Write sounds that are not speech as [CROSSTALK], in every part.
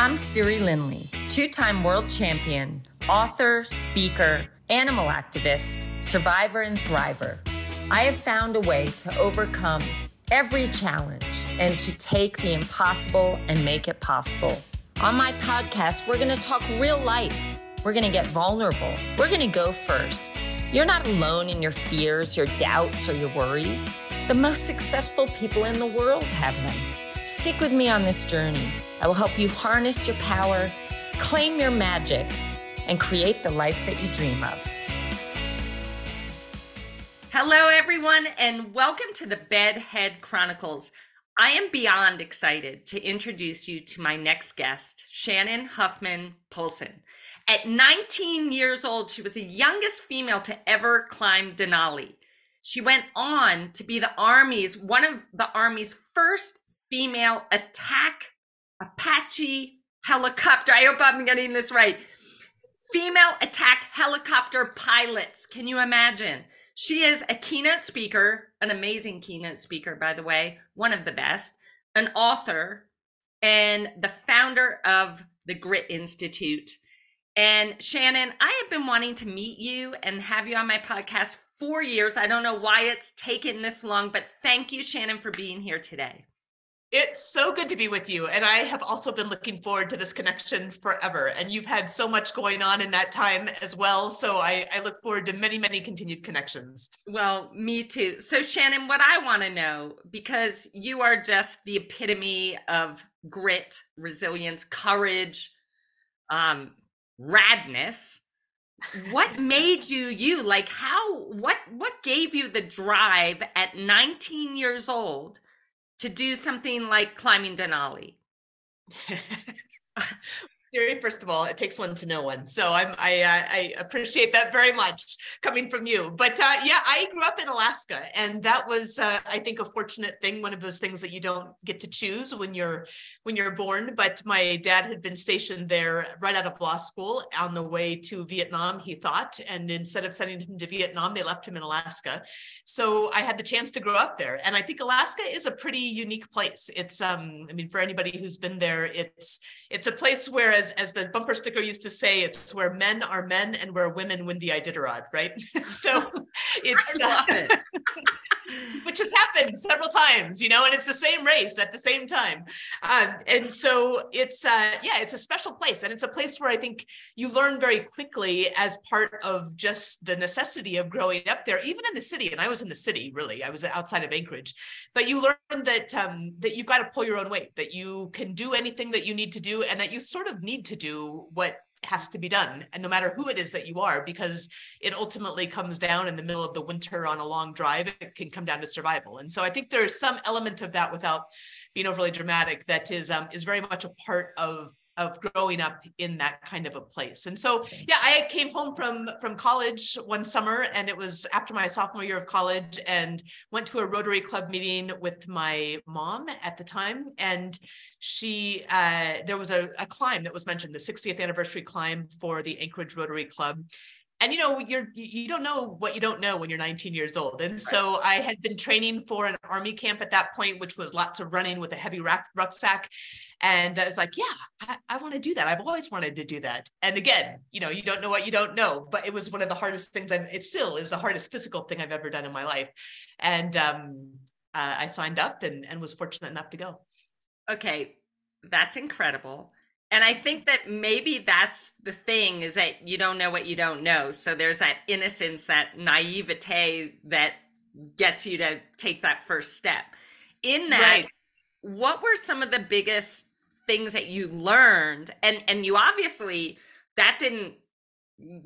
I'm Siri Lindley, two time world champion, author, speaker, animal activist, survivor, and thriver. I have found a way to overcome every challenge and to take the impossible and make it possible. On my podcast, we're going to talk real life. We're going to get vulnerable. We're going to go first. You're not alone in your fears, your doubts, or your worries. The most successful people in the world have them. Stick with me on this journey. I will help you harness your power, claim your magic, and create the life that you dream of. Hello, everyone, and welcome to the Bedhead Chronicles. I am beyond excited to introduce you to my next guest, Shannon Huffman Polson. At 19 years old, she was the youngest female to ever climb Denali. She went on to be the Army's one of the Army's first female attack Apache helicopter. I hope I'm getting this right. Female attack helicopter pilots. Can you imagine? She is a keynote speaker, an amazing keynote speaker, by the way, one of the best, an author, and the founder of the Grit Institute. And Shannon, I have been wanting to meet you and have you on my podcast for years. I don't know why it's taken this long, but thank you, Shannon, for being here today. It's so good to be with you. And I have also been looking forward to this connection forever. And you've had so much going on in that time as well. So I, I look forward to many, many continued connections. Well, me too. So, Shannon, what I want to know, because you are just the epitome of grit, resilience, courage, um, radness. What [LAUGHS] made you you? Like, how, what, what gave you the drive at 19 years old? To do something like climbing Denali? [LAUGHS] First of all, it takes one to know one. So I'm I uh, I appreciate that very much coming from you. But uh, yeah, I grew up in Alaska, and that was uh, I think a fortunate thing. One of those things that you don't get to choose when you're when you're born. But my dad had been stationed there right out of law school on the way to Vietnam. He thought, and instead of sending him to Vietnam, they left him in Alaska. So I had the chance to grow up there, and I think Alaska is a pretty unique place. It's um I mean for anybody who's been there, it's it's a place where as as the bumper sticker used to say, it's where men are men and where women win the Iditarod, right? [LAUGHS] so [LAUGHS] it's uh, it. [LAUGHS] which has happened several times, you know, and it's the same race at the same time. Um, and so it's uh, yeah, it's a special place, and it's a place where I think you learn very quickly as part of just the necessity of growing up there, even in the city. And I was in the city, really, I was outside of Anchorage, but you learn that um, that you've got to pull your own weight, that you can do anything that you need to do, and that you sort of need to do what has to be done and no matter who it is that you are because it ultimately comes down in the middle of the winter on a long drive it can come down to survival. And so i think there's some element of that without being overly dramatic that is um, is very much a part of of growing up in that kind of a place. And so, yeah, I came home from from college one summer, and it was after my sophomore year of college, and went to a Rotary Club meeting with my mom at the time, and she uh, there was a, a climb that was mentioned, the 60th anniversary climb for the Anchorage Rotary Club, and you know you're you don't know what you don't know when you're 19 years old. And so i had been training for an army camp at that point which was lots of running with a heavy rack, rucksack and i was like yeah i, I want to do that i've always wanted to do that and again you know you don't know what you don't know but it was one of the hardest things i've it still is the hardest physical thing i've ever done in my life and um, uh, i signed up and, and was fortunate enough to go okay that's incredible and I think that maybe that's the thing is that you don't know what you don't know. So there's that innocence, that naivete that gets you to take that first step. In that, right. what were some of the biggest things that you learned? And and you obviously that didn't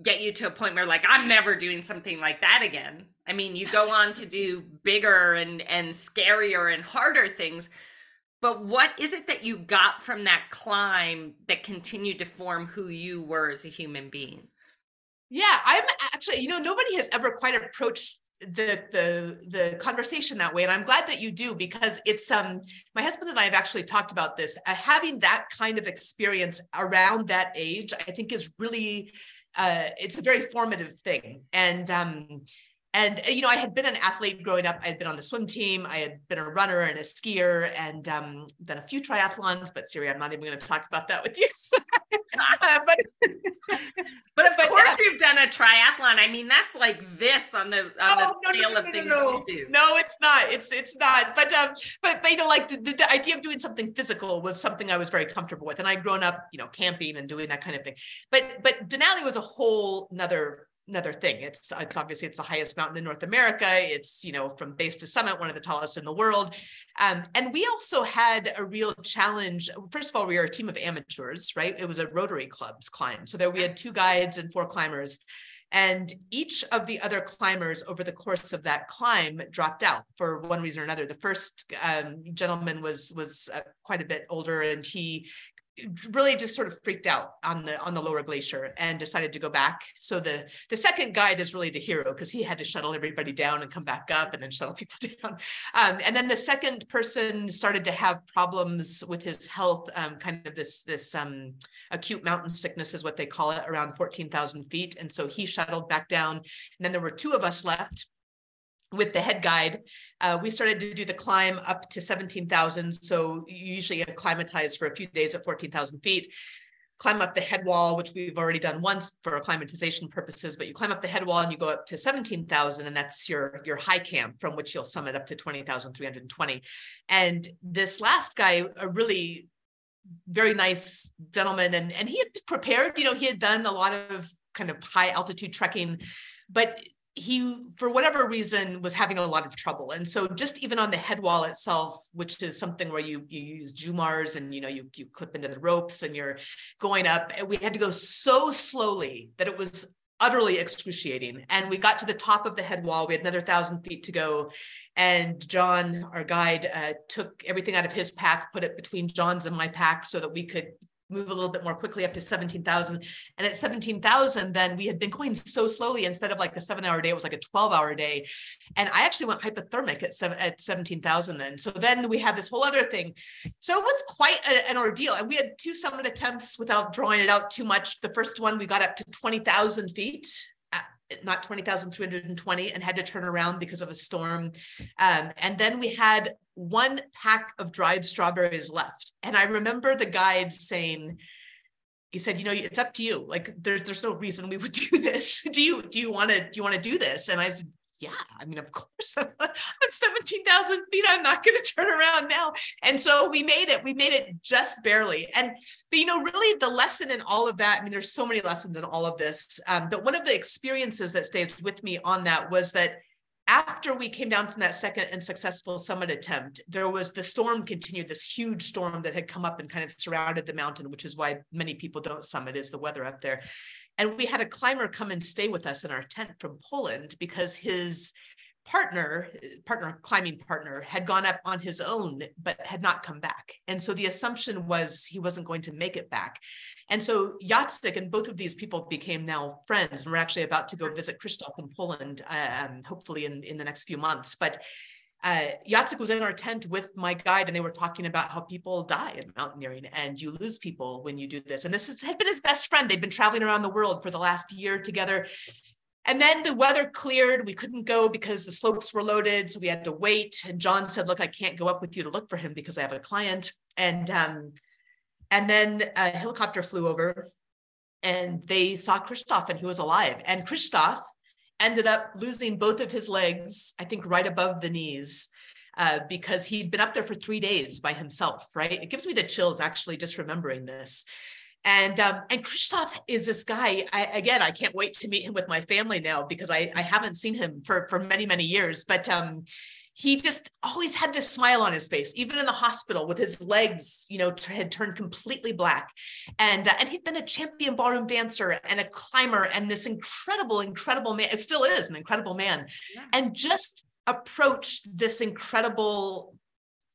get you to a point where like I'm never doing something like that again. I mean, you go on to do [LAUGHS] bigger and and scarier and harder things but what is it that you got from that climb that continued to form who you were as a human being? Yeah, I'm actually, you know, nobody has ever quite approached the the the conversation that way and i'm glad that you do because it's um my husband and i have actually talked about this. Uh, having that kind of experience around that age i think is really uh it's a very formative thing. And um and you know, I had been an athlete growing up. I had been on the swim team. I had been a runner and a skier, and um, done a few triathlons. But Siri, I'm not even going to talk about that with you. [LAUGHS] but but of but, course, uh, you've done a triathlon. I mean, that's like this on the on oh, the no, scale no, no, of things you do. No, it's not. It's it's not. But um, but but you know, like the, the, the idea of doing something physical was something I was very comfortable with, and I'd grown up, you know, camping and doing that kind of thing. But but Denali was a whole another another thing. It's it's obviously it's the highest mountain in North America. It's you know from base to summit, one of the tallest in the world. Um, and we also had a real challenge. First of all, we were a team of amateurs, right? It was a Rotary Club's climb. So there we had two guides and four climbers. And each of the other climbers over the course of that climb dropped out for one reason or another. The first um, gentleman was was uh, quite a bit older, and he really just sort of freaked out on the on the lower glacier and decided to go back. So the the second guide is really the hero because he had to shuttle everybody down and come back up and then shuttle [LAUGHS] people down. Um, and then the second person started to have problems with his health um, kind of this this um, acute mountain sickness is what they call it around 14,000 feet. And so he shuttled back down. And then there were two of us left with the head guide, uh, we started to do the climb up to 17,000. So you usually acclimatize for a few days at 14,000 feet, climb up the head wall, which we've already done once for acclimatization purposes, but you climb up the head wall and you go up to 17,000 and that's your, your high camp from which you'll summit up to 20,320. And this last guy, a really very nice gentleman, and, and he had prepared, you know, he had done a lot of kind of high altitude trekking, but he for whatever reason was having a lot of trouble. And so just even on the head wall itself which is something where you you use jumars and you know you you clip into the ropes and you're going up we had to go so slowly that it was utterly excruciating. And we got to the top of the head wall. We had another thousand feet to go. And john our guide uh, took everything out of his pack put it between john's and my pack so that we could move a little bit more quickly up to 17,000. And at 17,000, then we had been going so slowly instead of like a seven hour day, it was like a 12 hour day. And I actually went hypothermic at, seven, at 17,000 then. So then we had this whole other thing. So it was quite a, an ordeal. And we had two summit attempts without drawing it out too much. The first one, we got up to 20,000 feet not 20,320 and had to turn around because of a storm. Um, and then we had one pack of dried strawberries left. And I remember the guide saying, he said, you know, it's up to you. Like there's there's no reason we would [LAUGHS] do this. do you do you want to do you want to do this? And I said, yeah, I mean, of course, [LAUGHS] I'm at 17,000 feet, I'm not going to turn around now. And so we made it, we made it just barely. And, but you know, really the lesson in all of that, I mean, there's so many lessons in all of this. Um, but one of the experiences that stays with me on that was that after we came down from that second and successful summit attempt, there was the storm continued, this huge storm that had come up and kind of surrounded the mountain, which is why many people don't summit is the weather up there. And we had a climber come and stay with us in our tent from Poland because his partner, partner, climbing partner, had gone up on his own, but had not come back. And so the assumption was he wasn't going to make it back. And so Jacek and both of these people became now friends. And we're actually about to go visit Krzysztof in Poland, um, hopefully in, in the next few months. But uh, Jacek was in our tent with my guide, and they were talking about how people die in mountaineering, and you lose people when you do this. And this had been his best friend. They've been traveling around the world for the last year together. And then the weather cleared. We couldn't go because the slopes were loaded, so we had to wait. And John said, "Look, I can't go up with you to look for him because I have a client." And um, and then a helicopter flew over, and they saw Krzysztof, and he was alive. And Krzysztof ended up losing both of his legs, I think right above the knees, uh, because he'd been up there for three days by himself, right? It gives me the chills actually just remembering this. And um, and Krzysztof is this guy. I, again, I can't wait to meet him with my family now because I, I haven't seen him for for many many years. But um, he just always had this smile on his face, even in the hospital with his legs, you know, t- had turned completely black. And, uh, and he'd been a champion ballroom dancer and a climber and this incredible, incredible man. It still is an incredible man. Yeah. And just approached this incredible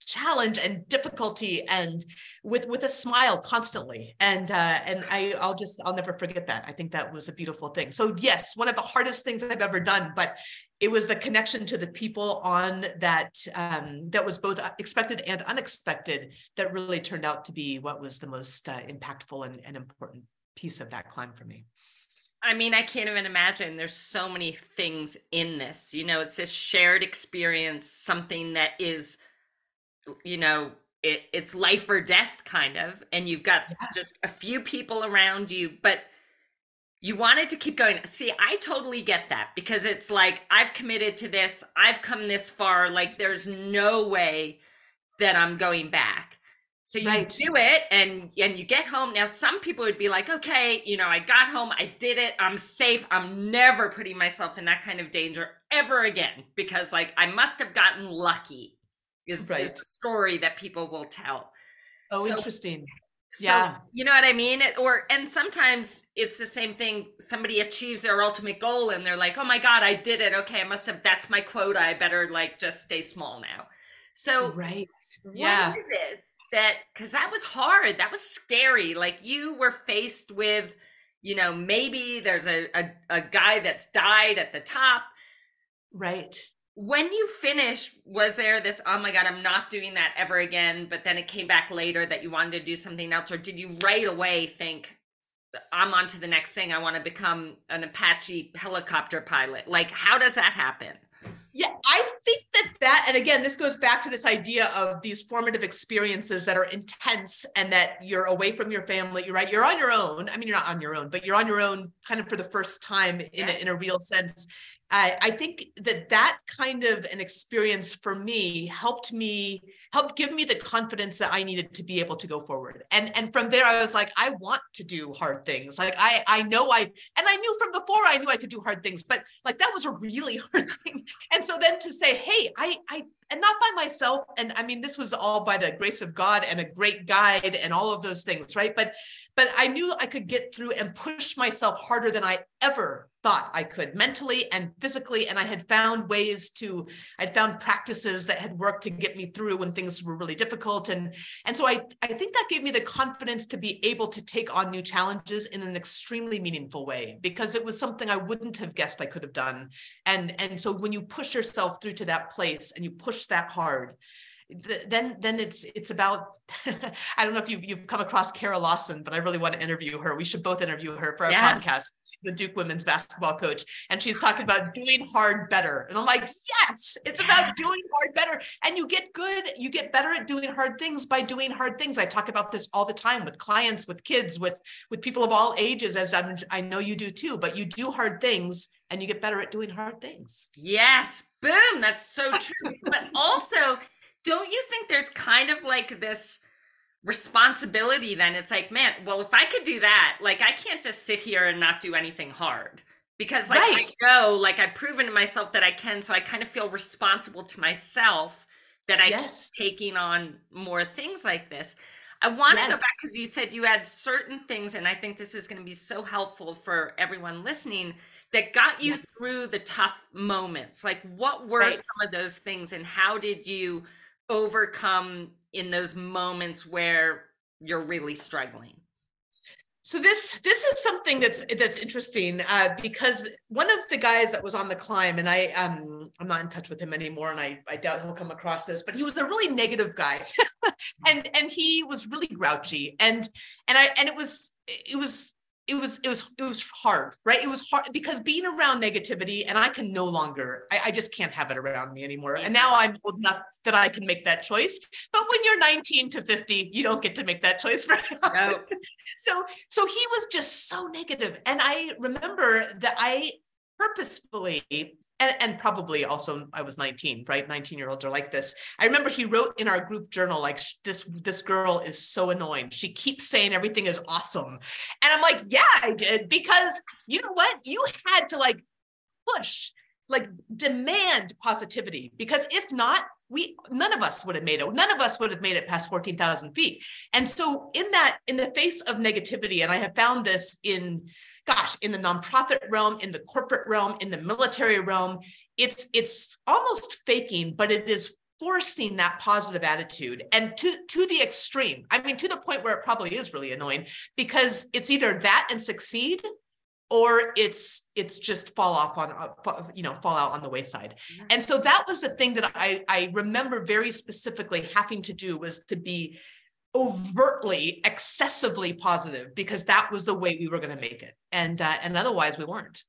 challenge and difficulty and with with a smile constantly and uh and i i'll just i'll never forget that i think that was a beautiful thing so yes one of the hardest things i've ever done but it was the connection to the people on that um, that was both expected and unexpected that really turned out to be what was the most uh, impactful and, and important piece of that climb for me I mean, I can't even imagine. There's so many things in this. You know, it's this shared experience, something that is, you know, it, it's life or death kind of. And you've got yeah. just a few people around you, but you wanted to keep going. See, I totally get that because it's like, I've committed to this, I've come this far. Like, there's no way that I'm going back. So you right. do it and and you get home. Now some people would be like, "Okay, you know, I got home, I did it. I'm safe. I'm never putting myself in that kind of danger ever again because like I must have gotten lucky." Is, right. is the story that people will tell. Oh, so, interesting. So, yeah. You know what I mean? Or and sometimes it's the same thing. Somebody achieves their ultimate goal and they're like, "Oh my god, I did it. Okay, I must have that's my quota. I better like just stay small now." So, right. Yeah. What is it that because that was hard that was scary like you were faced with you know maybe there's a, a, a guy that's died at the top right when you finished was there this oh my god i'm not doing that ever again but then it came back later that you wanted to do something else or did you right away think i'm on to the next thing i want to become an apache helicopter pilot like how does that happen yeah, I think that that, and again, this goes back to this idea of these formative experiences that are intense and that you're away from your family. You're right. You're on your own. I mean, you're not on your own, but you're on your own kind of for the first time in, yeah. a, in a real sense. I, I think that that kind of an experience for me helped me helped give me the confidence that I needed to be able to go forward. And and from there I was like, I want to do hard things. Like I I know I and I knew from before I knew I could do hard things, but like that was a really [LAUGHS] hard thing. And so then to say, hey, I I and not by myself and i mean this was all by the grace of god and a great guide and all of those things right but but i knew i could get through and push myself harder than i ever thought I could mentally and physically. And I had found ways to, I'd found practices that had worked to get me through when things were really difficult. And, and so I, I think that gave me the confidence to be able to take on new challenges in an extremely meaningful way because it was something I wouldn't have guessed I could have done. And, and so when you push yourself through to that place and you push that hard, then then it's it's about [LAUGHS] I don't know if you you've come across Kara Lawson, but I really want to interview her. We should both interview her for our yes. podcast the Duke women's basketball coach, and she's talking about doing hard better. And I'm like, yes, it's about doing hard better. And you get good, you get better at doing hard things by doing hard things. I talk about this all the time with clients, with kids, with with people of all ages, as I'm, I know you do too. But you do hard things, and you get better at doing hard things. Yes, boom, that's so true. but also, don't you think there's kind of like this? responsibility then it's like man well if i could do that like i can't just sit here and not do anything hard because like right. i know like i've proven to myself that i can so i kind of feel responsible to myself that i yes. keep taking on more things like this i want to yes. go back because you said you had certain things and i think this is going to be so helpful for everyone listening that got you yes. through the tough moments like what were right. some of those things and how did you overcome in those moments where you're really struggling? So this this is something that's that's interesting uh, because one of the guys that was on the climb, and I um I'm not in touch with him anymore, and I I doubt he'll come across this, but he was a really negative guy, [LAUGHS] and and he was really grouchy, and and I and it was it was it was it was it was hard right it was hard because being around negativity and i can no longer i, I just can't have it around me anymore and now i'm old enough that i can make that choice but when you're 19 to 50 you don't get to make that choice very often. [LAUGHS] No. so so he was just so negative and i remember that i purposefully and, and probably also I was 19, right? 19 year olds are like this. I remember he wrote in our group journal, like this, this girl is so annoying. She keeps saying everything is awesome. And I'm like, yeah, I did. Because you know what? You had to like push, like demand positivity. Because if not, we none of us would have made it. None of us would have made it past 14,000 feet. And so in that, in the face of negativity, and I have found this in gosh, in the nonprofit realm, in the corporate realm, in the military realm, it's it's almost faking, but it is forcing that positive attitude and to to the extreme. I mean, to the point where it probably is really annoying because it's either that and succeed or it's it's just fall off on uh, you know fall out on the wayside. And so that was the thing that i i remember very specifically having to do was to be overtly excessively positive because that was the way we were going to make it. And uh, and otherwise we weren't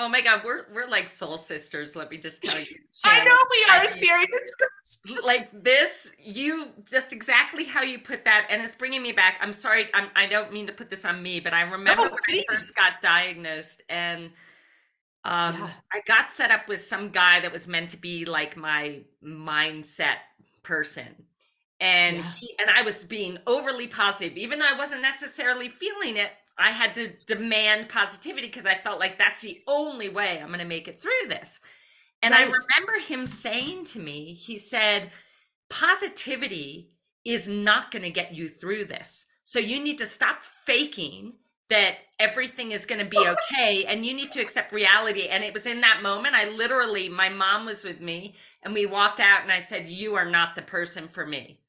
Oh my God, we're we're like soul sisters. Let me just tell you. [LAUGHS] I know we are serious. [LAUGHS] like this, you just exactly how you put that, and it's bringing me back. I'm sorry, I'm, I do not mean to put this on me, but I remember no, when I first got diagnosed, and um, yeah. I got set up with some guy that was meant to be like my mindset person, and yeah. he, and I was being overly positive, even though I wasn't necessarily feeling it. I had to demand positivity because I felt like that's the only way I'm going to make it through this. And right. I remember him saying to me, he said, positivity is not going to get you through this. So you need to stop faking that everything is going to be [LAUGHS] okay and you need to accept reality. And it was in that moment, I literally, my mom was with me and we walked out and I said, You are not the person for me.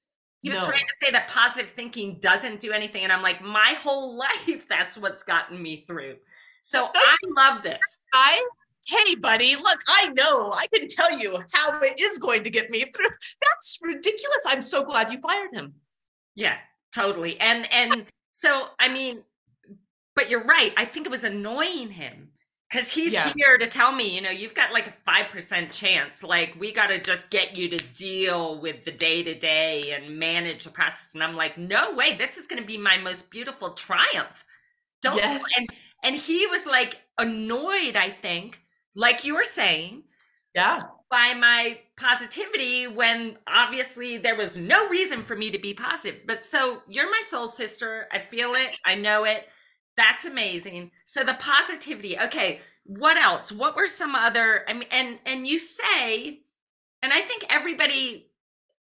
He was no. trying to say that positive thinking doesn't do anything. And I'm like, my whole [LAUGHS] life, that's what's gotten me through. So I love this. I, hey, buddy, look, I know, I can tell you how it is going to get me through. That's ridiculous. I'm so glad you fired him. Yeah, totally. And, and [LAUGHS] so, I mean, but you're right. I think it was annoying him because he's yeah. here to tell me, you know, you've got like a 5% chance. Like, we got to just get you to deal with the day to day and manage the process. And I'm like, no way. This is going to be my most beautiful triumph. Don't yes. And, and he was like annoyed, I think, like you were saying. Yeah. By my positivity when obviously there was no reason for me to be positive. But so you're my soul sister. I feel it. I know it that's amazing. So the positivity. Okay, what else? What were some other I mean and and you say and I think everybody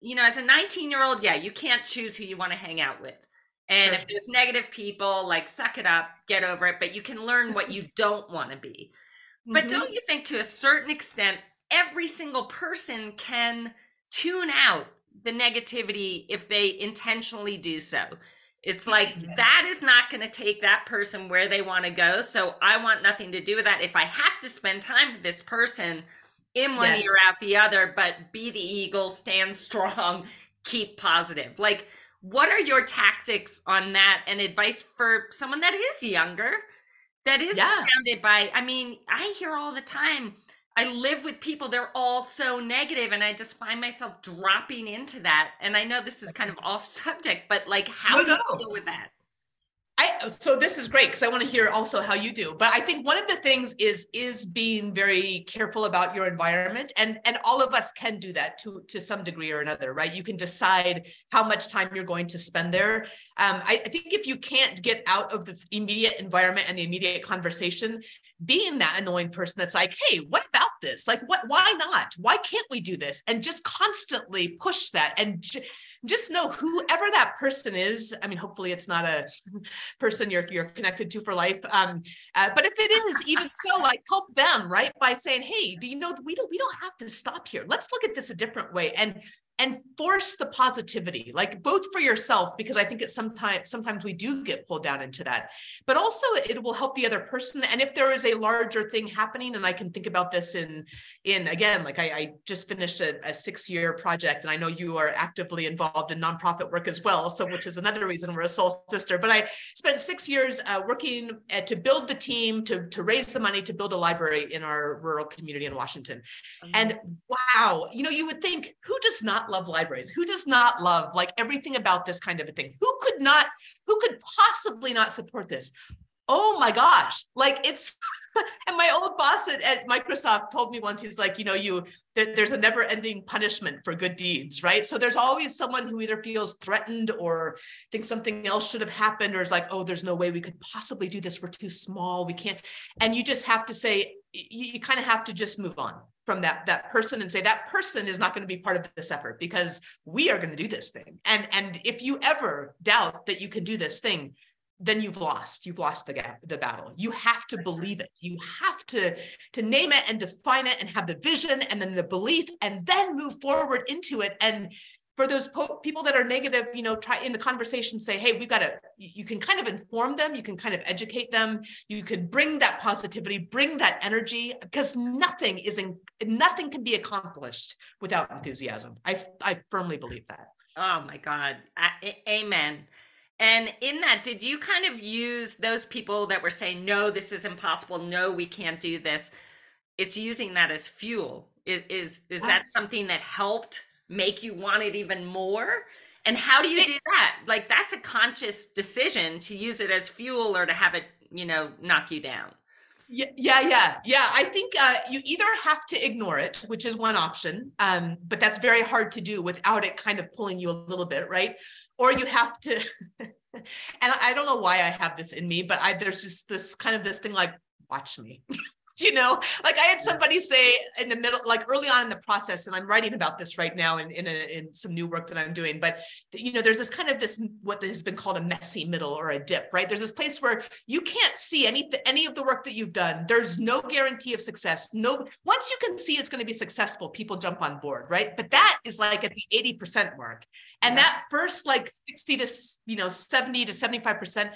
you know as a 19-year-old, yeah, you can't choose who you want to hang out with. And sure. if there's negative people, like suck it up, get over it, but you can learn what you [LAUGHS] don't want to be. Mm-hmm. But don't you think to a certain extent every single person can tune out the negativity if they intentionally do so? It's like yeah. that is not going to take that person where they want to go. So I want nothing to do with that. If I have to spend time with this person in one yes. ear out the other, but be the eagle, stand [LAUGHS] strong, keep positive. Like, what are your tactics on that and advice for someone that is younger, that is yeah. surrounded by? I mean, I hear all the time I live with people, they're all so negative, and I just find myself dropping into that. And I know this is kind of off subject, but like, how no, do you deal with that? I so this is great because I want to hear also how you do. But I think one of the things is is being very careful about your environment, and and all of us can do that to to some degree or another, right? You can decide how much time you're going to spend there. Um, I, I think if you can't get out of the immediate environment and the immediate conversation, being that annoying person that's like, hey, what about this? Like, what, why not? Why can't we do this? And just constantly push that and j- just know whoever that person is. I mean, hopefully it's not a [LAUGHS] person you're, you're connected to for life. Um, uh, but if it is, even [LAUGHS] so, like help them, right? By saying, hey, you know, we don't, we don't have to stop here. Let's look at this a different way. And and force the positivity like both for yourself because i think it's sometimes sometimes we do get pulled down into that but also it will help the other person and if there is a larger thing happening and i can think about this in in again like i, I just finished a, a six year project and i know you are actively involved in nonprofit work as well so which is another reason we're a soul sister but i spent six years uh, working uh, to build the team to to raise the money to build a library in our rural community in washington mm-hmm. and wow you know you would think who does not not love libraries? Who does not love like everything about this kind of a thing? Who could not, who could possibly not support this? Oh my gosh, like it's, [LAUGHS] and my old boss at, at, Microsoft told me once, he's like, you know, you, there, there's a never ending punishment for good deeds, right? So there's always someone who either feels threatened or thinks something else should have happened or is like, oh, there's no way we could possibly do this. We're too small. We can't. And you just have to say, you, you kind of have to just move on from that that person and say that person is not going to be part of this effort because we are going to do this thing and and if you ever doubt that you can do this thing then you've lost you've lost the gap, the battle you have to believe it you have to to name it and define it and have the vision and then the belief and then move forward into it and for those po- people that are negative, you know, try in the conversation, say, hey, we've got to, you can kind of inform them, you can kind of educate them, you could bring that positivity, bring that energy, because nothing is in, nothing can be accomplished without enthusiasm. I, I firmly believe that. Oh my God. A- amen. And in that, did you kind of use those people that were saying, no, this is impossible. No, we can't do this. It's using that as fuel. Is, is, is that something that helped make you want it even more? And how do you do that? Like, that's a conscious decision to use it as fuel or to have it, you know, knock you down. Yeah, yeah, yeah, yeah. I think uh, you either have to ignore it, which is one option, um, but that's very hard to do without it kind of pulling you a little bit, right? Or you have to, [LAUGHS] and I don't know why I have this in me, but I there's just this kind of this thing like, watch me. [LAUGHS] [LAUGHS] you know like i had somebody say in the middle like early on in the process and i'm writing about this right now in in, a, in some new work that i'm doing but you know there's this kind of this what has been called a messy middle or a dip right? There's this place where you can't see any any of the work that you've done. There's no guarantee of success. No once you can see it's going to be successful people jump on board right? But that is like at the 80% mark. And yeah. that first like 60 to you know 70 to 75%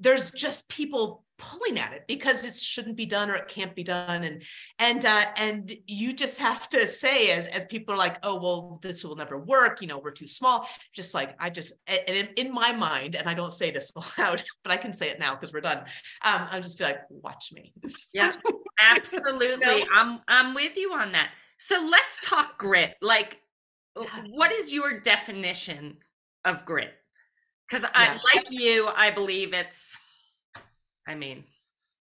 there's just people pulling at it because it shouldn't be done or it can't be done. And and uh, and you just have to say as as people are like oh well this will never work. You know we're too small. Just like i just and in, in my mind and i don't say this [LAUGHS] aloud but i can say it now because we're done um i'll just be like watch me. Yeah absolutely. [LAUGHS] I'm i'm with you on that. So let's talk grit. Like what is your definition of grit because I yeah. like you, I believe it's. I mean,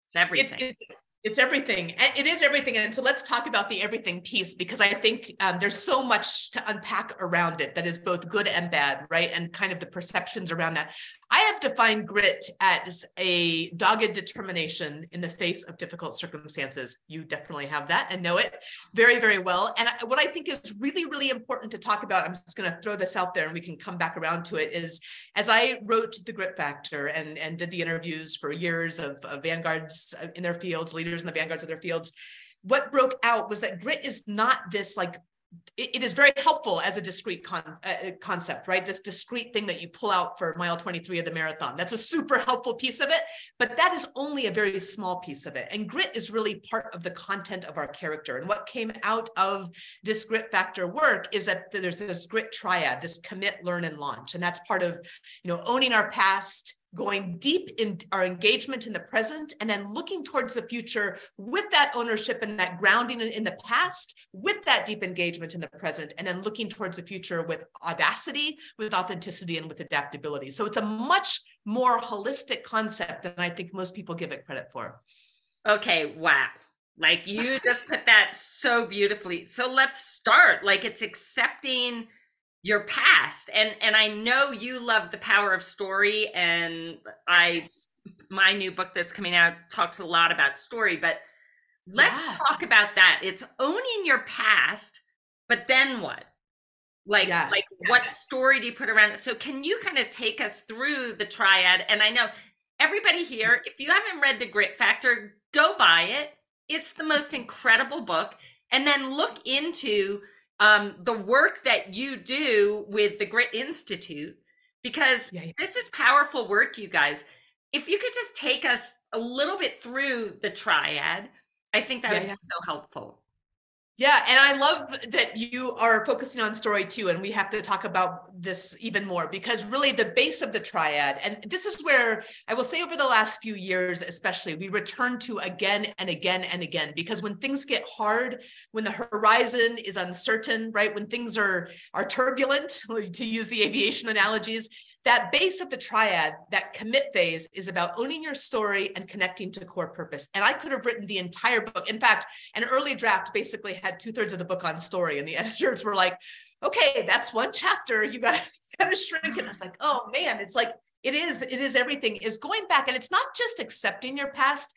it's everything. It's, it's, it's everything. It is everything. And so let's talk about the everything piece because I think um, there's so much to unpack around it that is both good and bad, right? And kind of the perceptions around that. I have defined grit as a dogged determination in the face of difficult circumstances. You definitely have that and know it very, very well. And what I think is really, really important to talk about, I'm just going to throw this out there and we can come back around to it, is as I wrote The Grit Factor and, and did the interviews for years of, of vanguards in their fields, leaders in the vanguards of their fields, what broke out was that grit is not this like it, is very helpful as a discrete con, uh, concept, right? This discrete thing that you pull out for mile 23 of the marathon. That's a super helpful piece of it, but that is only a very small piece of it. And grit is really part of the content of our character. And what came out of this grit factor work is that there's this grit triad, this commit, learn, and launch. And that's part of, you know, owning our past, going deep in our engagement in the present and then looking towards the future with that ownership and that grounding in, the past with that deep engagement in the present and then looking towards the future with audacity with authenticity and with adaptability. So it's a much more holistic concept than i think most people give it credit for. Okay wow. Like you just put that so beautifully. So let's start. Like it's accepting your past and and i know you love the power of story and i my new book that's coming out talks a lot about story but let's yeah. talk about that it's owning your past but then what like yeah. like yeah. what story do you put around it so can you kind of take us through the triad and i know everybody here if you haven't read the grit factor go buy it it's the most [LAUGHS] incredible book and then look into um, the work that you do with the Grit Institute, because yeah, yeah. this is powerful work, you guys. If you could just take us a little bit through the triad, I think that yeah, would be so helpful. Yeah, and I love that you are focusing on story too, and we have to talk about this even more because really the base of the triad, and this is where I will say over the last few years, especially, we return to again and again and again because when things get hard, when the horizon is uncertain, right, when things are are turbulent, [LAUGHS] to use the aviation analogies, that base of the triad, that commit phase, is about owning your story and connecting to core purpose. And I could have written the entire book. In fact, an early draft basically had two thirds of the book on story, and the [LAUGHS] editors were like, "Okay, that's one chapter. You got [LAUGHS] to shrink." And I was like, "Oh man, it's like it is. It is everything. Is going back, and it's not just accepting your past."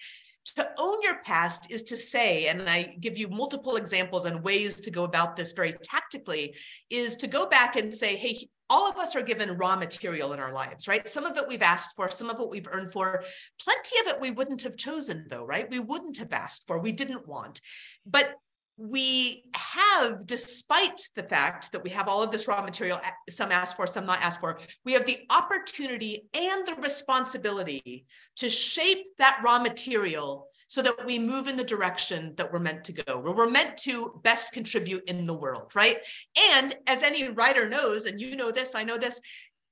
to own your past is to say, and I give you multiple examples and ways to go about this very tactically, is to go back and say, hey, all of us are given raw material in our lives, right? Some of it we've asked for, some of it we've earned for. Plenty of it we wouldn't have chosen, though, right? We wouldn't have asked for, we didn't want. But we have, despite the fact that we have all of this raw material, some asked for, some not asked for, we have the opportunity and the responsibility to shape that raw material so that we move in the direction that we're meant to go, where we're meant to best contribute in the world, right? And as any writer knows, and you know this, I know this,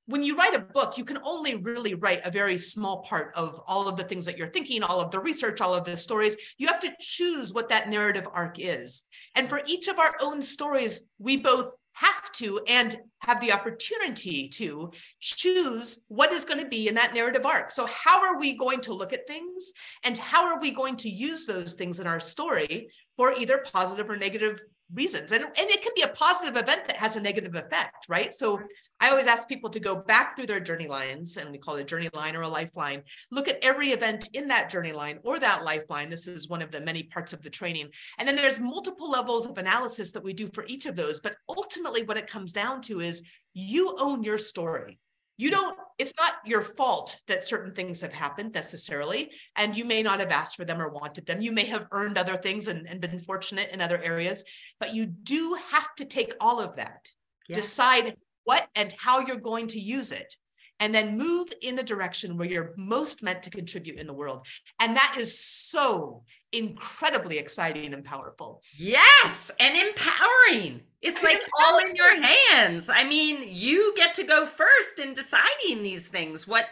when you write a book, you can only really write a very small part of all of the things that you're thinking, all of the research, all of the stories. You have to choose what that narrative arc is. And for each of our own stories, we both have to and have the opportunity to choose what is going to be in that narrative arc. So, how are we going to look at things and how are we going to use those things in our story for either positive or negative reasons? And, and it can be a positive event that has a negative effect, right? So, I always ask people to go back through their journey lines, and we call it a journey line or a lifeline. Look at every event in that journey line or that lifeline. This is one of the many parts of the training. And then there's multiple levels of analysis that we do for each of those. But ultimately, what it comes down to is you own your story. You don't, it's not your fault that certain things have happened necessarily, and you may not have asked for them or wanted them. You may have earned other things and, and been fortunate in other areas, but you do have to take all of that, yeah. decide what and how you're going to use it and then move in the direction where you're most meant to contribute in the world. And that is so incredibly exciting and powerful. Yes, and empowering. It's like all in your hands. I mean, you get to go first in deciding these things. What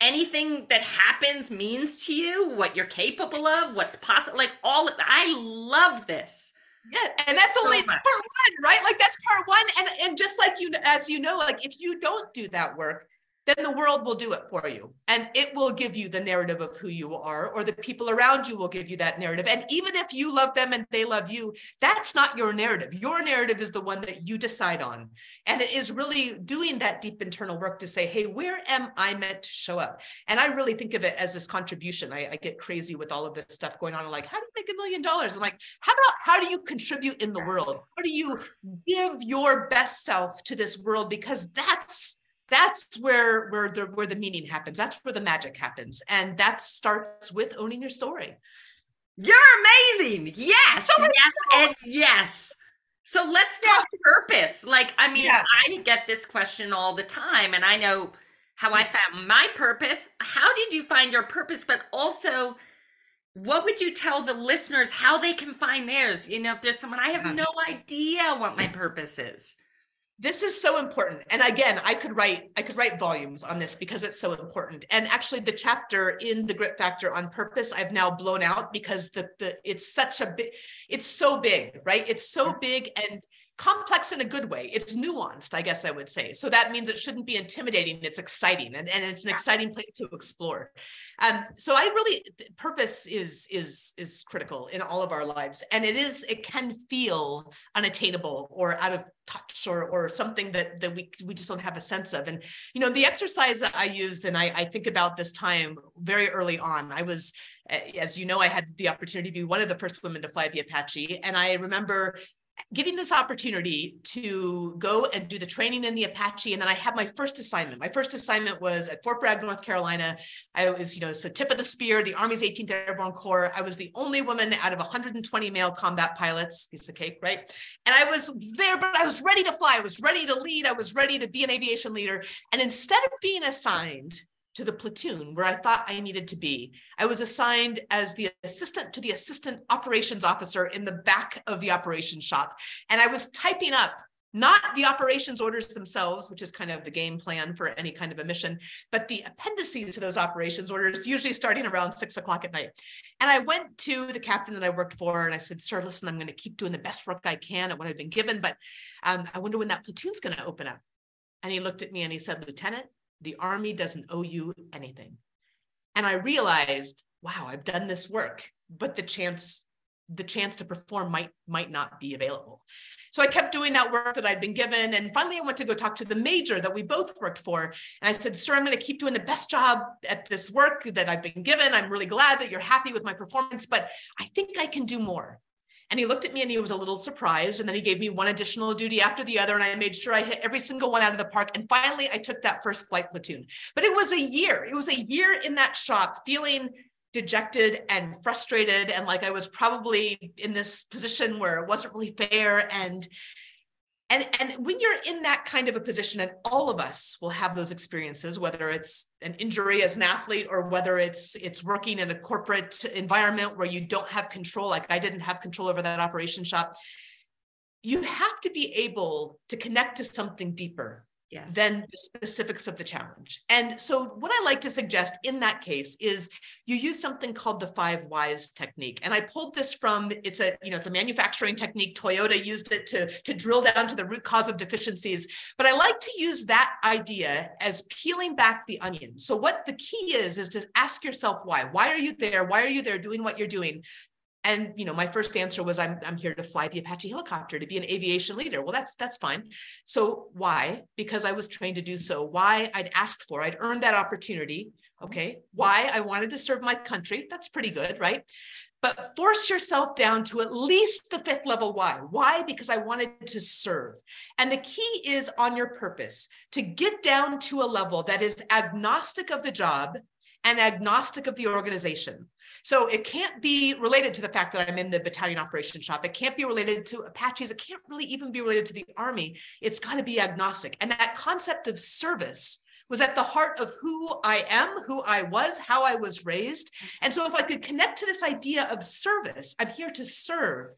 anything that happens means to you, what you're capable of, what's possible. Like all I love this. Yeah, and that's only part one, right? Like that's part one. And and just like you, as you know, like if you don't do that work, then the world will do it for you. And it will give you the narrative of who you are or the people around you will give you that narrative. And even if you love them and they love you that's not your narrative. Your narrative is the one that you decide on. And it is really doing that deep internal work to say hey where am i meant to show up? And i really think of it as this contribution. I, I get crazy with all of this stuff going on. I'm like how do you make a million dollars? I'm like how about how do you contribute in the world? How do you give your best self to this world? Because that's that's where where the where the meaning happens. That's where the magic happens. And that starts with owning your story. You're amazing. Yes. So yes and yes. So let's talk purpose. Like i mean yeah. i get this question all the time and i know how i found my purpose. How did you find your purpose? But also what would you tell the listeners how they can find theirs? You know if there's someone i have uh-huh. no idea what my purpose is this is so important. And again i could write i could write volumes on this because it's so important. And actually the chapter in the grit factor on purpose i've now blown out because the the it's such a big it's so big right? It's so big and complex in a good way. It's nuanced, I guess I would say. So that means it shouldn't be intimidating. It's exciting and, and it's an exciting place to explore. Um, so I really purpose is is is critical in all of our lives. And it is, it can feel unattainable or out of touch or or something that that we we just don't have a sense of. And you know, the exercise that I use and I, I think about this time very early on. I was as you know, I had the opportunity to be one of the first women to fly the Apache. And I remember getting this opportunity to go and do the training in the Apache. And then I had my first assignment. My first assignment was at Fort Bragg, North Carolina. I was, you know, it's tip of the spear, the Army's 18th Airborne Corps. I was the only woman out of 120 male combat pilots, piece of cake, right? And I was there, but I was ready to fly. I was ready to lead. I was ready to be an aviation leader. And instead of being assigned to the platoon where I thought I needed to be. I was assigned as the assistant to the assistant operations officer in the back of the operations shop. And I was typing up not the operations orders themselves, which is kind of the game plan for any kind of a mission, but the appendices to those operations orders, usually starting around six o'clock at night. And I went to the captain that I worked for and I said, Sir, listen, I'm going to keep doing the best work I can at what I've been given, but um, I wonder when that platoon's going to open up. And he looked at me and he said, Lieutenant, the army doesn't owe you anything. And I realized, wow, I've done this work, but the chance the chance to perform might might not be available. So I kept doing that work that I'd been given. And finally, I went to go talk to the major that we both worked for. And I said, Sir, I'm going to keep doing the best job at this work that I've been given. I'm really glad that you're happy with my performance, but I think I can do more. And he looked at me and he was a little surprised. And then he gave me one additional duty after the other. And I made sure I hit every single one out of the park. And finally, I took that first flight platoon. But it was a year. It was a year in that shop feeling dejected and frustrated. And like I was probably in this position where it wasn't really fair. And and and when you're in that kind of a position and all of us will have those experiences whether it's an injury as an athlete or whether it's it's working in a corporate environment where you don't have control like i didn't have control over that operation shop you have to be able to connect to something deeper yes. than the specifics of the challenge. And so what I like to suggest in that case is you use something called the five whys technique. And I pulled this from it's a, you know, it's a manufacturing technique. Toyota used it to, to drill down to the root cause of deficiencies. But I like to use that idea as peeling back the onion. So what the key is, is to ask yourself why. Why are you there? Why are you there doing what you're doing? And you know, my first answer was I'm I'm here to fly the Apache helicopter to be an aviation leader. Well, that's that's fine. So why? Because I was trained to do so. Why I'd asked for, I'd earned that opportunity. Okay. Why I wanted to serve my country. That's pretty good, right? But force yourself down to at least the fifth level why. Why? Because I wanted to serve. And the key is on your purpose to get down to a level that is agnostic of the job and agnostic of the organization. So it can't be related to the fact that I'm in the battalion operation shop. It can't be related to Apaches. It can't really even be related to the Army. It's got to be agnostic. And that concept of service was at the heart of who I am, who I was, how I was raised. And so if I could connect to this idea of service, I'm here to serve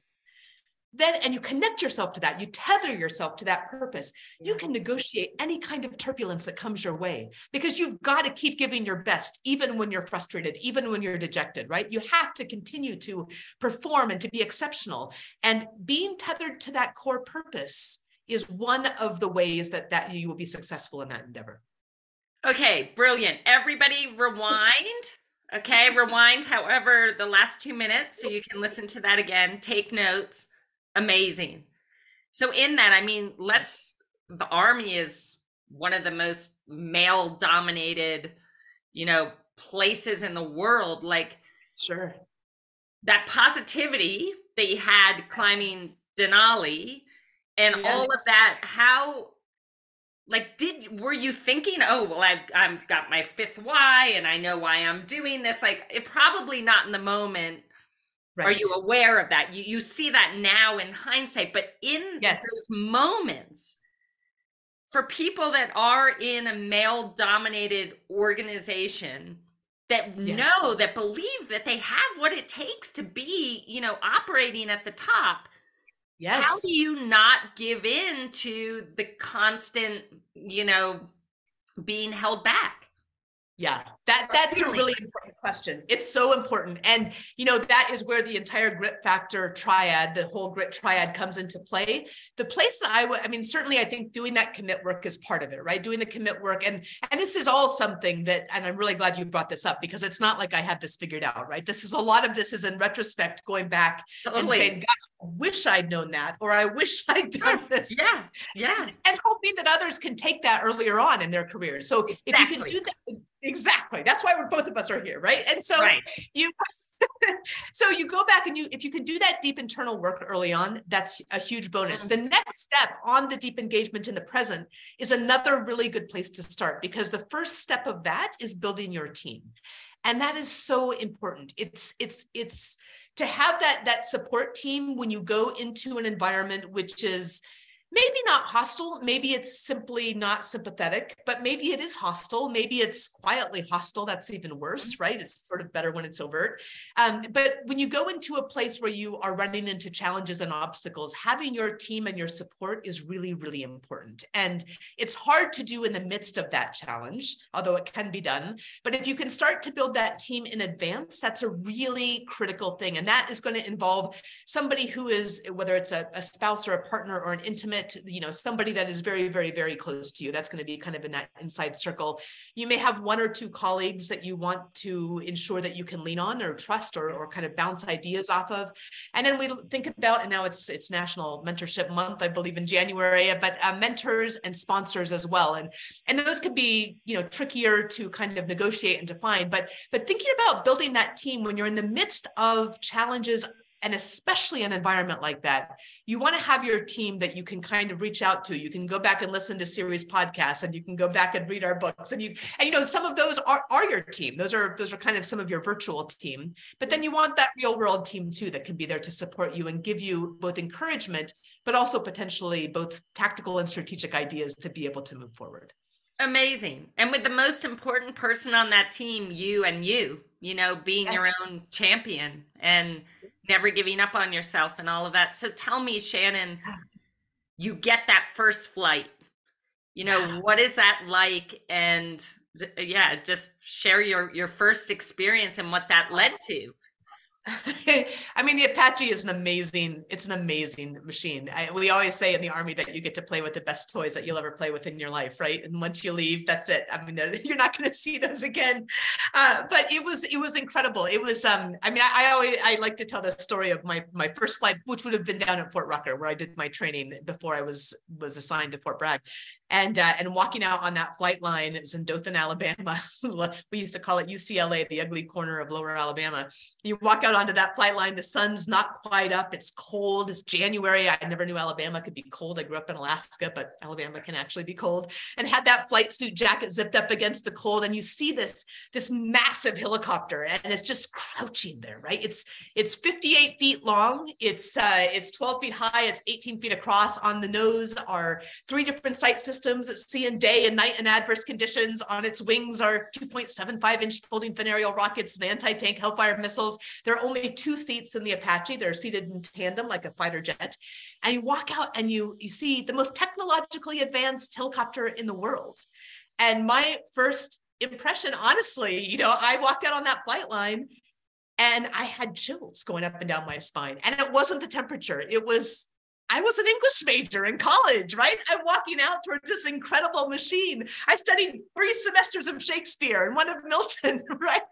then and you connect yourself to that you tether yourself to that purpose you can negotiate any kind of turbulence that comes your way because you've got to keep giving your best even when you're frustrated even when you're dejected right? You have to continue to perform and to be exceptional. And being tethered to that core purpose is one of the ways that that you will be successful in that endeavor. Okay brilliant. Everybody rewind. Okay [LAUGHS] rewind however the last two minutes so you can listen to that again. Take notes amazing. So in that, I mean, let's the army is one of the most male dominated, you know, places in the world. Like sure. That positivity that you had climbing Denali and yes. all of that, how like did were you thinking oh well i've i've got my fifth why and i know why i'm doing this like it probably not in the moment Right. Are you aware of that? You you see that now in hindsight, but in yes. those moments, for people that are in a male dominated organization that yes. know that believe that they have what it takes to be, you know, operating at the top. Yes. How do you not give in to the constant, you know, being held back? Yeah, that that's a really important question. It's so important. And you know, that is where the entire grit factor triad, the whole grit triad comes into play. The place that I would, I mean, certainly I think doing that commit work is part of it, right? Doing the commit work. And and this is all something that, and I'm really glad you brought this up because it's not like I had this figured out, right? This is a lot of this is in retrospect, going back totally. and saying, gosh, I wish I'd known that, or I wish [LAUGHS] I'd done yes. this. Yeah. Yeah. And, and, hoping that others can take that earlier on in their careers. So if you can do that Exactly. That's why we're both of us are here, right? And so right. you [LAUGHS] so you go back and you if you can do that deep internal work early on, that's a huge bonus. Mm-hmm. The next step on the deep engagement in the present is another really good place to start because the first step of that is building your team. And that is so important. It's it's it's to have that that support team when you go into an environment which is maybe not hostile maybe it's simply not sympathetic but maybe it is hostile maybe it's quietly hostile that's even worse mm-hmm. right? It's sort of better when it's overt. Um, but when you go into a place where you are running into challenges and obstacles having your team and your support is really really important. And it's hard to do in the midst of that challenge although it can be done. But if you can start to build that team in advance that's a really critical thing. And that is going to involve somebody who is whether it's a, a spouse or a partner or an intimate intimate, you know, somebody that is very, very, very close to you. That's going to be kind of in that inside circle. You may have one or two colleagues that you want to ensure that you can lean on or trust or, or kind of bounce ideas off of. And then we think about, and now it's it's National Mentorship Month, I believe in January, but uh, mentors and sponsors as well. And and those could be, you know, trickier to kind of negotiate and define. But but thinking about building that team when you're in the midst of challenges and especially an environment like that, you want to have your team that you can kind of reach out to. You can go back and listen to Siri's podcasts and you can go back and read our books. And you and you know, some of those are, are your team. Those are those are kind of some of your virtual team. But then you want that real world team too that can be there to support you and give you both encouragement, but also potentially both tactical and strategic ideas to be able to move forward. Amazing. And with the most important person on that team, you and you, you know, being yes. your own champion and never giving up on yourself and all of that. So tell me, Shannon, you get that first flight. You know, yeah. what is that like? And yeah, just share your your first experience and what that led oh. to. [LAUGHS] I mean, the Apache is an amazing, it's an amazing machine. I, we always say in the army that you get to play with the best toys that you'll ever play with in your life, right? And once you leave, that's it. I mean, [LAUGHS] you're not going to see those again. Uh, but it was, it was incredible. It was, um, I mean, I, I, always, I like to tell the story of my, my first flight, which would have been down at Fort Rucker, where I did my training before I was, was assigned to Fort Bragg and uh, and walking out on that flight line it was in Dothan, Alabama. [LAUGHS] we used to call it UCLA, the ugly corner of Lower Alabama. You walk out onto that flight line, the sun's not quite up. It's cold. It's January. I never knew Alabama could be cold. I grew up in Alaska, but Alabama can actually be cold. And had that flight suit jacket zipped up against the cold, and you see this this massive helicopter, and it's just crouching there, right? It's it's 58 feet long. It's uh, it's 12 feet high. It's 18 feet across. On the nose are three different sight systems systems that see in day and night and adverse conditions. On its wings are 2.75 inch folding fin aerial rockets and anti-tank Hellfire missiles. There are only two seats in the Apache. They're seated in tandem like a fighter jet. And you walk out and you, you see the most technologically advanced helicopter in the world. And my first impression, honestly, you know, I walked out on that flight line and I had chills going up and down my spine. And it wasn't the temperature, it was I was an English major in college, right? I'm walking out towards this incredible machine. I studied three semesters of Shakespeare and one of Milton, [LAUGHS] right?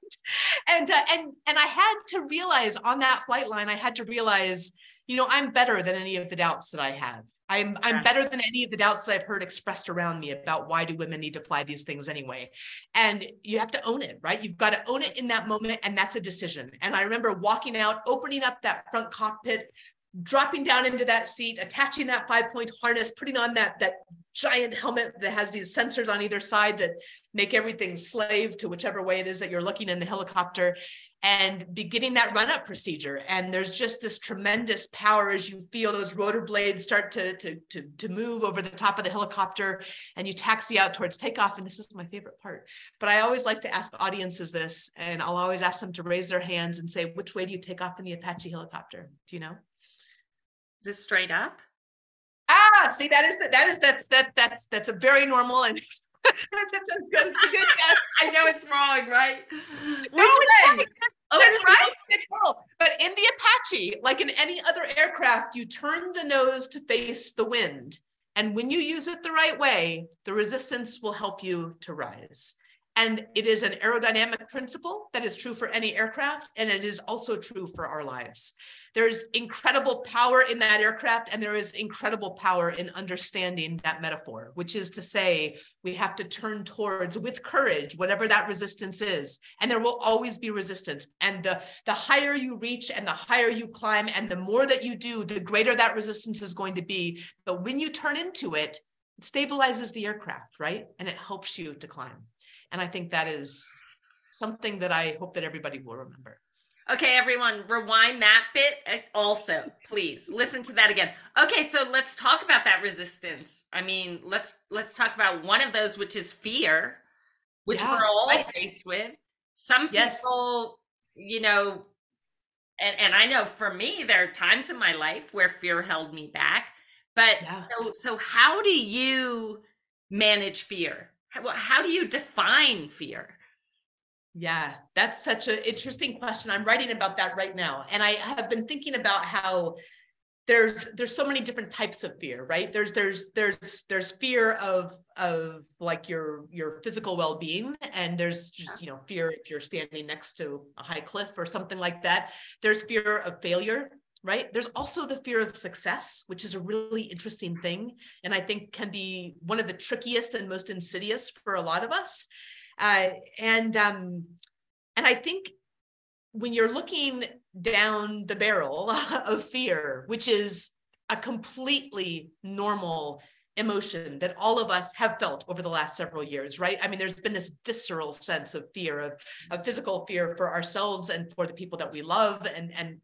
And uh, and and I had to realize on that flight line, I had to realize, you know, I'm better than any of the doubts that I have. I'm I'm better than any of the doubts that I've heard expressed around me about why do women need to fly these things anyway. And you have to own it, right? You've got to own it in that moment and that's a decision. And I remember walking out, opening up that front cockpit, dropping down into that seat, attaching that five point harness, putting on that, that giant helmet that has these sensors on either side that make everything slave to whichever way it is that you're looking in the helicopter and beginning that run up procedure. And there's just this tremendous power as you feel those rotor blades start to, to, to, to move over the top of the helicopter and you taxi out towards takeoff. And this is my favorite part. But I always like to ask audiences this, and I'll always ask them to raise their hands and say, which way do you take off in the Apache helicopter? Do you know? Is straight up? Ah, see, that is the, that is that's that that's that's a very normal and [LAUGHS] that's a good, that's a good guess. [LAUGHS] I know it's wrong, right? Which no, way? Right. oh, it's right. But in the Apache, like in any other aircraft, you turn the nose to face the wind. And when you use it the right way, the resistance will help you to rise. And it is an aerodynamic principle that is true for any aircraft, and it is also true for our lives. There's incredible power in that aircraft, and there is incredible power in understanding that metaphor, which is to say, we have to turn towards with courage, whatever that resistance is. And there will always be resistance. And the, the higher you reach and the higher you climb, and the more that you do, the greater that resistance is going to be. But when you turn into it, it stabilizes the aircraft, right? And it helps you to climb. And I think that is something that I hope that everybody will remember. Okay, everyone, rewind that bit uh, also, please. Listen to that again. Okay, so let's talk about that resistance. I mean, let's let's talk about one of those which is fear, which yeah, we're all right. faced with. Some yes. people, you know, and, and I know for me, there are times in my life where fear held me back. But yeah. so so how do you manage fear? How, how do you define fear? Yeah, that's such an interesting question. I'm writing about that right now. And I have been thinking about how there's there's so many different types of fear, right? There's there's there's there's fear of of like your your physical well-being and there's just you know fear if you're standing next to a high cliff or something like that. There's fear of failure, right? There's also the fear of success, which is a really interesting thing. And I think can be one of the trickiest and most insidious for a lot of us. Uh, and um, and I think when you're looking down the barrel [LAUGHS] of fear, which is a completely normal emotion that all of us have felt over the last several years, right? I mean, there's been this visceral sense of fear, of, of physical fear for ourselves and for the people that we love and, and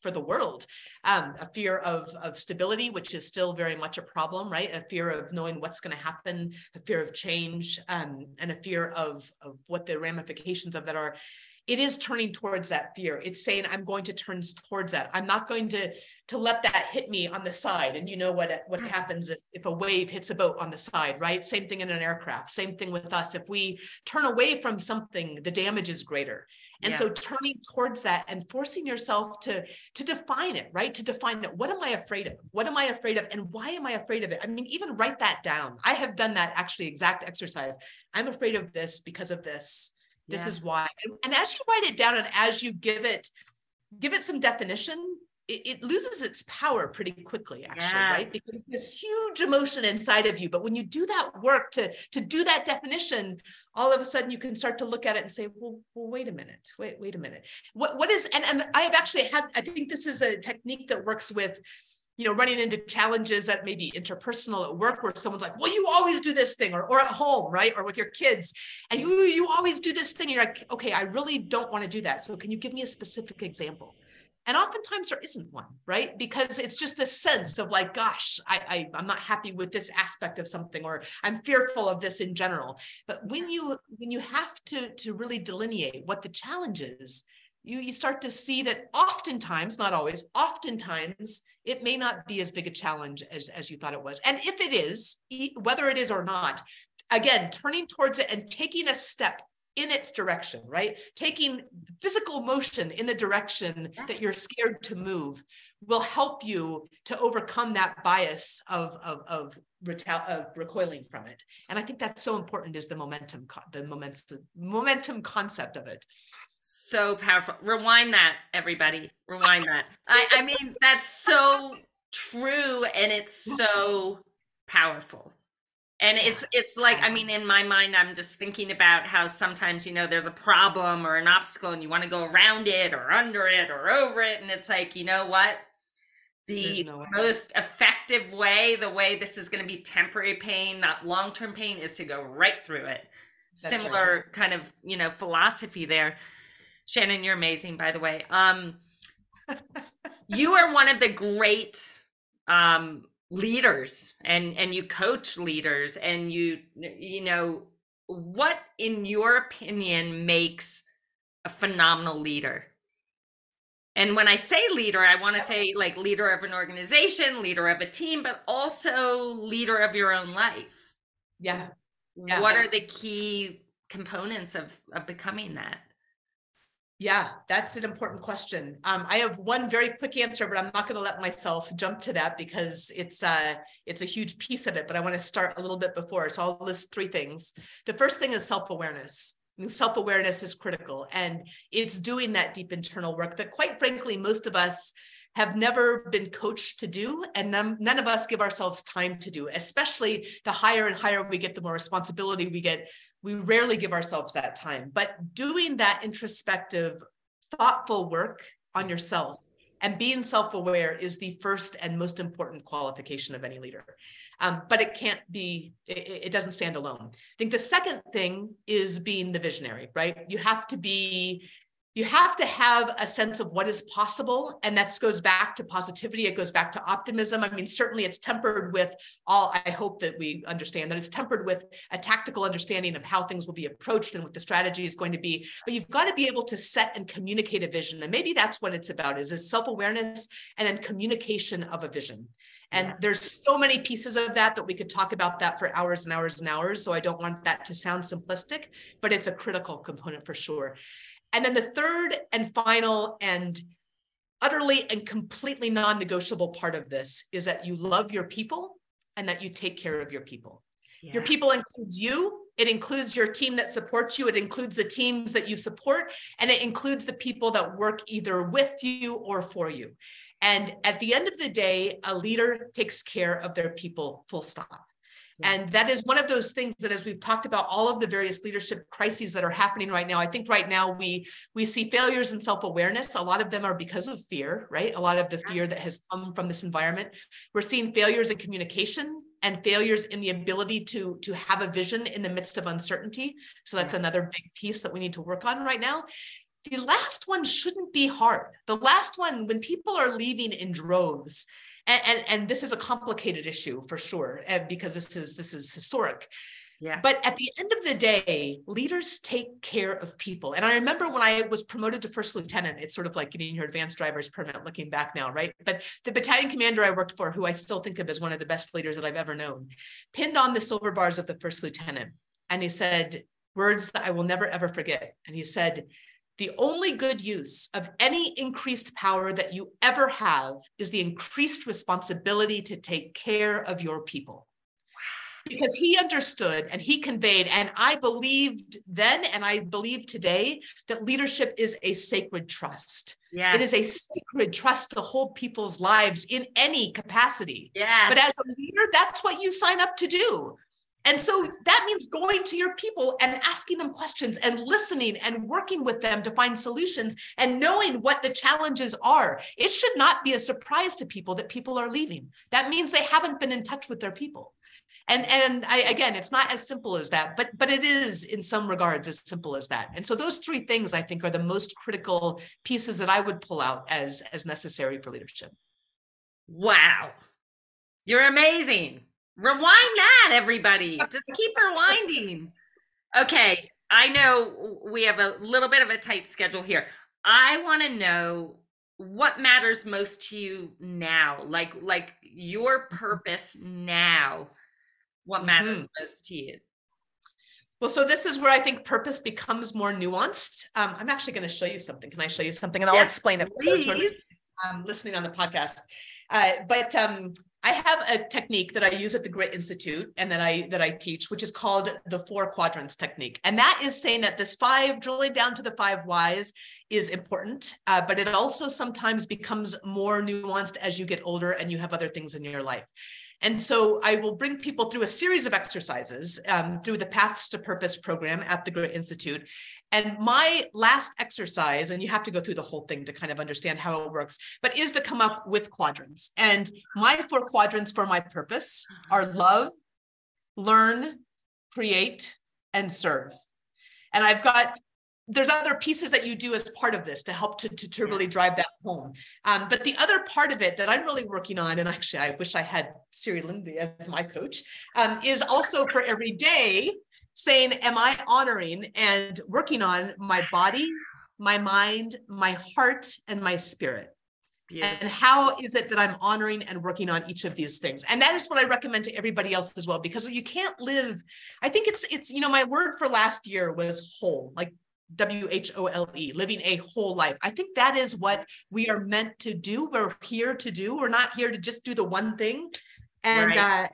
for the world. Um, a fear of, of stability, which is still very much a problem, right? A fear of knowing what's going to happen, a fear of change, um, and a fear of, of what the ramifications of that are it is turning towards that fear. It's saying, I'm going to turn towards that. I'm not going to, to let that hit me on the side. And you know what, uh, what happens if, if a wave hits a boat on the side, right? Same thing in an aircraft, same thing with us. If we turn away from something, the damage is greater. And yeah. so turning towards that and forcing yourself to, to define it, right? To define it. What am I afraid of? What am I afraid of? And why am I afraid of it? I mean, even write that down. I have done that actually exact exercise. I'm afraid of this because of this this yes. is why. And as you write it down and as you give it, give it some definition, it, it loses its power pretty quickly, actually, yes. right? Because it's this huge emotion inside of you. But when you do that work to, to do that definition, all of a sudden you can start to look at it and say, well, well wait a minute, wait, wait a minute. What what is and, and I have actually had, I think this is a technique that works with you know, running into challenges that may be interpersonal at work where someone's like, well, you always do this thing, or, or at home, right? Or with your kids, and you, you always do this thing. And you're like, okay, I really don't want to do that. So can you give me a specific example? And oftentimes there isn't one, right? Because it's just this sense of like, gosh, I, I I'm not happy with this aspect of something, or I'm fearful of this in general. But when you when you have to to really delineate what the challenge is, you, you start to see that oftentimes, not always, oftentimes it may not be as big a challenge as, as you thought it was. And if it is, whether it is or not, again, turning towards it and taking a step in its direction, right? Taking physical motion in the direction that you're scared to move will help you to overcome that bias of, of, of, of recoiling from it. And I think that's so important is the momentum, the momentum, momentum concept of it. So powerful. Rewind that, everybody. Rewind that. I, I mean, that's so true and it's so powerful. And it's it's like I mean in my mind I'm just thinking about how sometimes you know there's a problem or an obstacle and you want to go around it or under it or over it and it's like you know what the no most effective way the way this is going to be temporary pain not long-term pain is to go right through it. That's Similar right. kind of you know philosophy there. Shannon, you're amazing, by the way. Um, [LAUGHS] you are one of the great um, leaders, and and you coach leaders, and you you know what, in your opinion, makes a phenomenal leader. And when I say leader, I want to say like leader of an organization, leader of a team, but also leader of your own life. Yeah. yeah. What are the key components of, of becoming that? Yeah, that's an important question. Um, I have one very quick answer, but I'm not going to let myself jump to that because it's uh, it's a huge piece of it. But I want to start a little bit before, so I'll list three things. The first thing is self awareness. Self awareness is critical, and it's doing that deep internal work that, quite frankly, most of us have never been coached to do and none, none, of us give ourselves time to do especially the higher and higher we get the more responsibility we get we rarely give ourselves that time but doing that introspective thoughtful work on yourself and being self-aware is the first and most important qualification of any leader. Um, but it can't be it, it doesn't stand alone. I think the second thing is being the visionary right? You have to be you have to have a sense of what is possible and that goes back to positivity it goes back to optimism. I mean certainly it's tempered with all i hope that we understand that it's tempered with a tactical understanding of how things will be approached and what the strategy is going to be. But you've got to be able to set and communicate a vision and maybe that's what it's about is, is self-awareness and then communication of a vision. And yeah. there's so many pieces of that that we could talk about that for hours and hours and hours so i don't want that to sound simplistic but it's a critical component for sure and then the third and final and utterly and completely non negotiable part of this is that you love your people and that you take care of your people. Yes. Your people includes you, it includes your team that supports you, it includes the teams that you support, and it includes the people that work either with you or for you. And at the end of the day, a leader takes care of their people, full stop. And that is one of those things that as we've talked about all of the various leadership crises that are happening right now, I think right now we we see failures in self-awareness. A lot of them are because of fear, right? A lot of the fear that has come from this environment. We're seeing failures in communication and failures in the ability to to have a vision in the midst of uncertainty. So that's another big piece that we need to work on right now. The last one shouldn't be hard. The last one, when people are leaving in droves, and, and, and this is a complicated issue for sure eh, because this is this is historic yeah. But at the end of the day, leaders take care of people. And I remember when I was promoted to first lieutenant, it's sort of like getting your advanced driver's permit looking back now, right? But the battalion commander I worked for, who I still think of as one of the best leaders that I've ever known, pinned on the silver bars of the first lieutenant. And he said words that I will never, ever forget. And he said, the only good use of any increased power that you ever have is the increased responsibility to take care of your people. Because he understood and he conveyed, and I believed then and I believe today that leadership is a sacred trust. Yes. It is a sacred trust to hold people's lives in any capacity. Yes. But as a leader, that's what you sign up to do. And so that means going to your people and asking them questions and listening and working with them to find solutions and knowing what the challenges are. It should not be a surprise to people that people are leaving. That means they haven't been in touch with their people. And and I again, it's not as simple as that, but but it is in some regards as simple as that. And so those three things I think are the most critical pieces that I would pull out as as necessary for leadership. Wow. You're amazing. Rewind that, everybody. Just keep rewinding. Okay, I know we have a little bit of a tight schedule here. I want to know what matters most to you now, like like your purpose now. What matters mm-hmm. most to you? Well, so this is where I think purpose becomes more nuanced. Um, I'm actually going to show you something. Can I show you something? And I'll yes, explain it. Please. Listening, um, listening on the podcast. Uh, but um, I have a technique that I use at the Grit Institute and that I that I teach, which is called the four quadrants technique. And that is saying that this five, drilling down to the five whys, is important, uh, but it also sometimes becomes more nuanced as you get older and you have other things in your life. And so I will bring people through a series of exercises um, through the Paths to Purpose program at the Grit Institute. And my last exercise, and you have to go through the whole thing to kind of understand how it works, but is to come up with quadrants. And my four quadrants for my purpose are love, learn, create, and serve. And I've got there's other pieces that you do as part of this to help to, to, to really drive that home. Um, but the other part of it that I'm really working on, and actually I wish I had Siri Lindley as my coach, um, is also for every day saying, Am I honoring and working on my body, my mind, my heart, and my spirit? Beautiful. And how is it that I'm honoring and working on each of these things? And that is what I recommend to everybody else as well, because you can't live. I think it's it's you know my word for last year was whole, like W H O L E, living a whole life. I think that is what we are meant to do. We're here to do. We're not here to just do the one thing. And right. uh,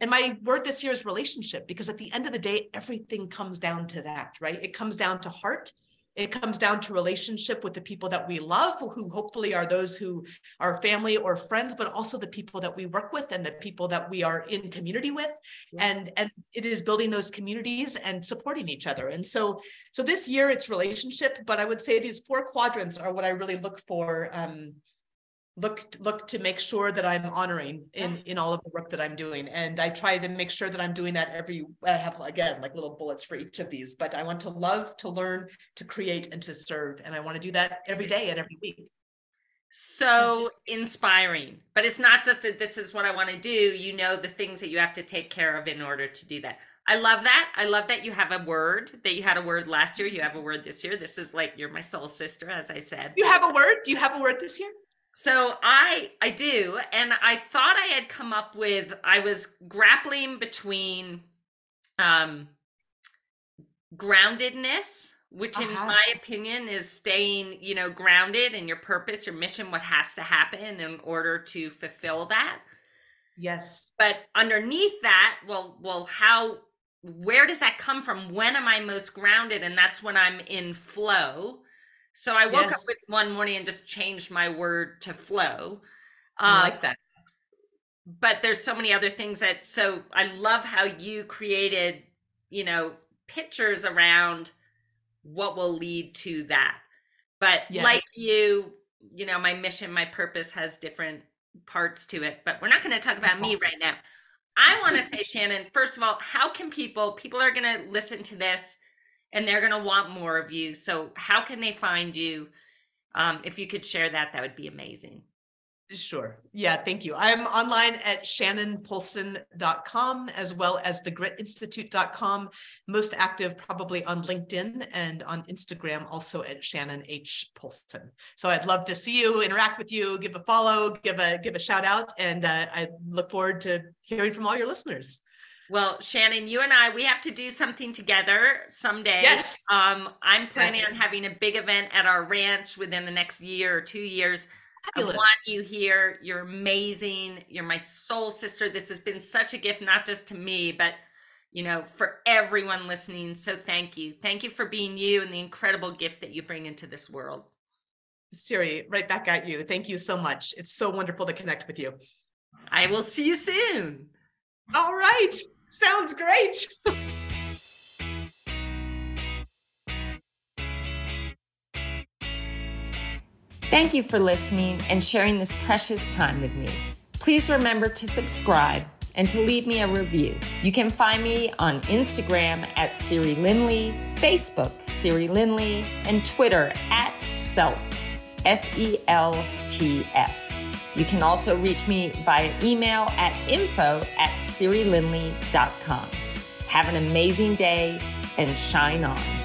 and my word this year is relationship because at the end of the day everything comes down to that right? It comes down to heart. It comes down to relationship with the people that we love who hopefully are those who are family or friends but also the people that we work with and the people that we are in community with. Yes. and and it is building those communities and supporting each other. And so so this year it's relationship but i would say these four quadrants are what i really look for um, look look to make sure that I'm honoring in in all of the work that I'm doing and I try to make sure that I'm doing that every I have again like little bullets for each of these but I want to love to learn to create and to serve and I want to do that every day and every week so inspiring but it's not just a, this is what I want to do you know the things that you have to take care of in order to do that I love that. I love that you have a word that you had a word last year. You have a word this year. This is like you're my soul sister, as I said. You have a word? Do you have a word this year? So I I do and I thought I had come up with I was grappling between um groundedness which uh-huh. in my opinion is staying you know grounded in your purpose your mission what has to happen in order to fulfill that. Yes. But underneath that well well how where does that come from? When am i most grounded? And that's when i'm in flow so I woke yes. up with one morning and just changed my word to flow. Um, I like that. but there's so many other things that so I love how you created, you know, pictures around what will lead to that. But Yes. like you, you know, my mission, my purpose has different parts to it, but we're not going to talk about me [LAUGHS] right now. I want to say, Shannon, first of all, how can people, people are going to listen to this and they're going to want more of you. So, how can they find you? Um, if you could share that, that would be amazing. Sure. Yeah, thank you. I'm online at shannonpolson.com as well as thegritinstitute.com. Most active probably on LinkedIn and on Instagram also at Shannon H. Polson. So I'd love to see you, interact with you, give a follow, give a give a shout out, and uh, I look forward to hearing from all your listeners. Well, Shannon, you and I, we have to do something together someday. Yes. Um, I'm planning Yes. on having a big event at our ranch within the next year or two years. Fabulous. I want you here. You're amazing. You're my soul sister. This has been such a gift, not just to me, but you know, for everyone listening. So thank you. Thank you for being you and the incredible gift that you bring into this world. Siri, right back at you. Thank you so much. It's so wonderful to connect with you. I will see you soon. All right. Sounds great. Thank you for listening and sharing this precious time with me. Please remember to subscribe and to leave me a review. You can find me on Instagram at Siri Lindley, Facebook Siri Lindley, and Twitter at Selts, S E L T S. You can also reach me via email at info at SiriLindley.com. Have an amazing day and shine on.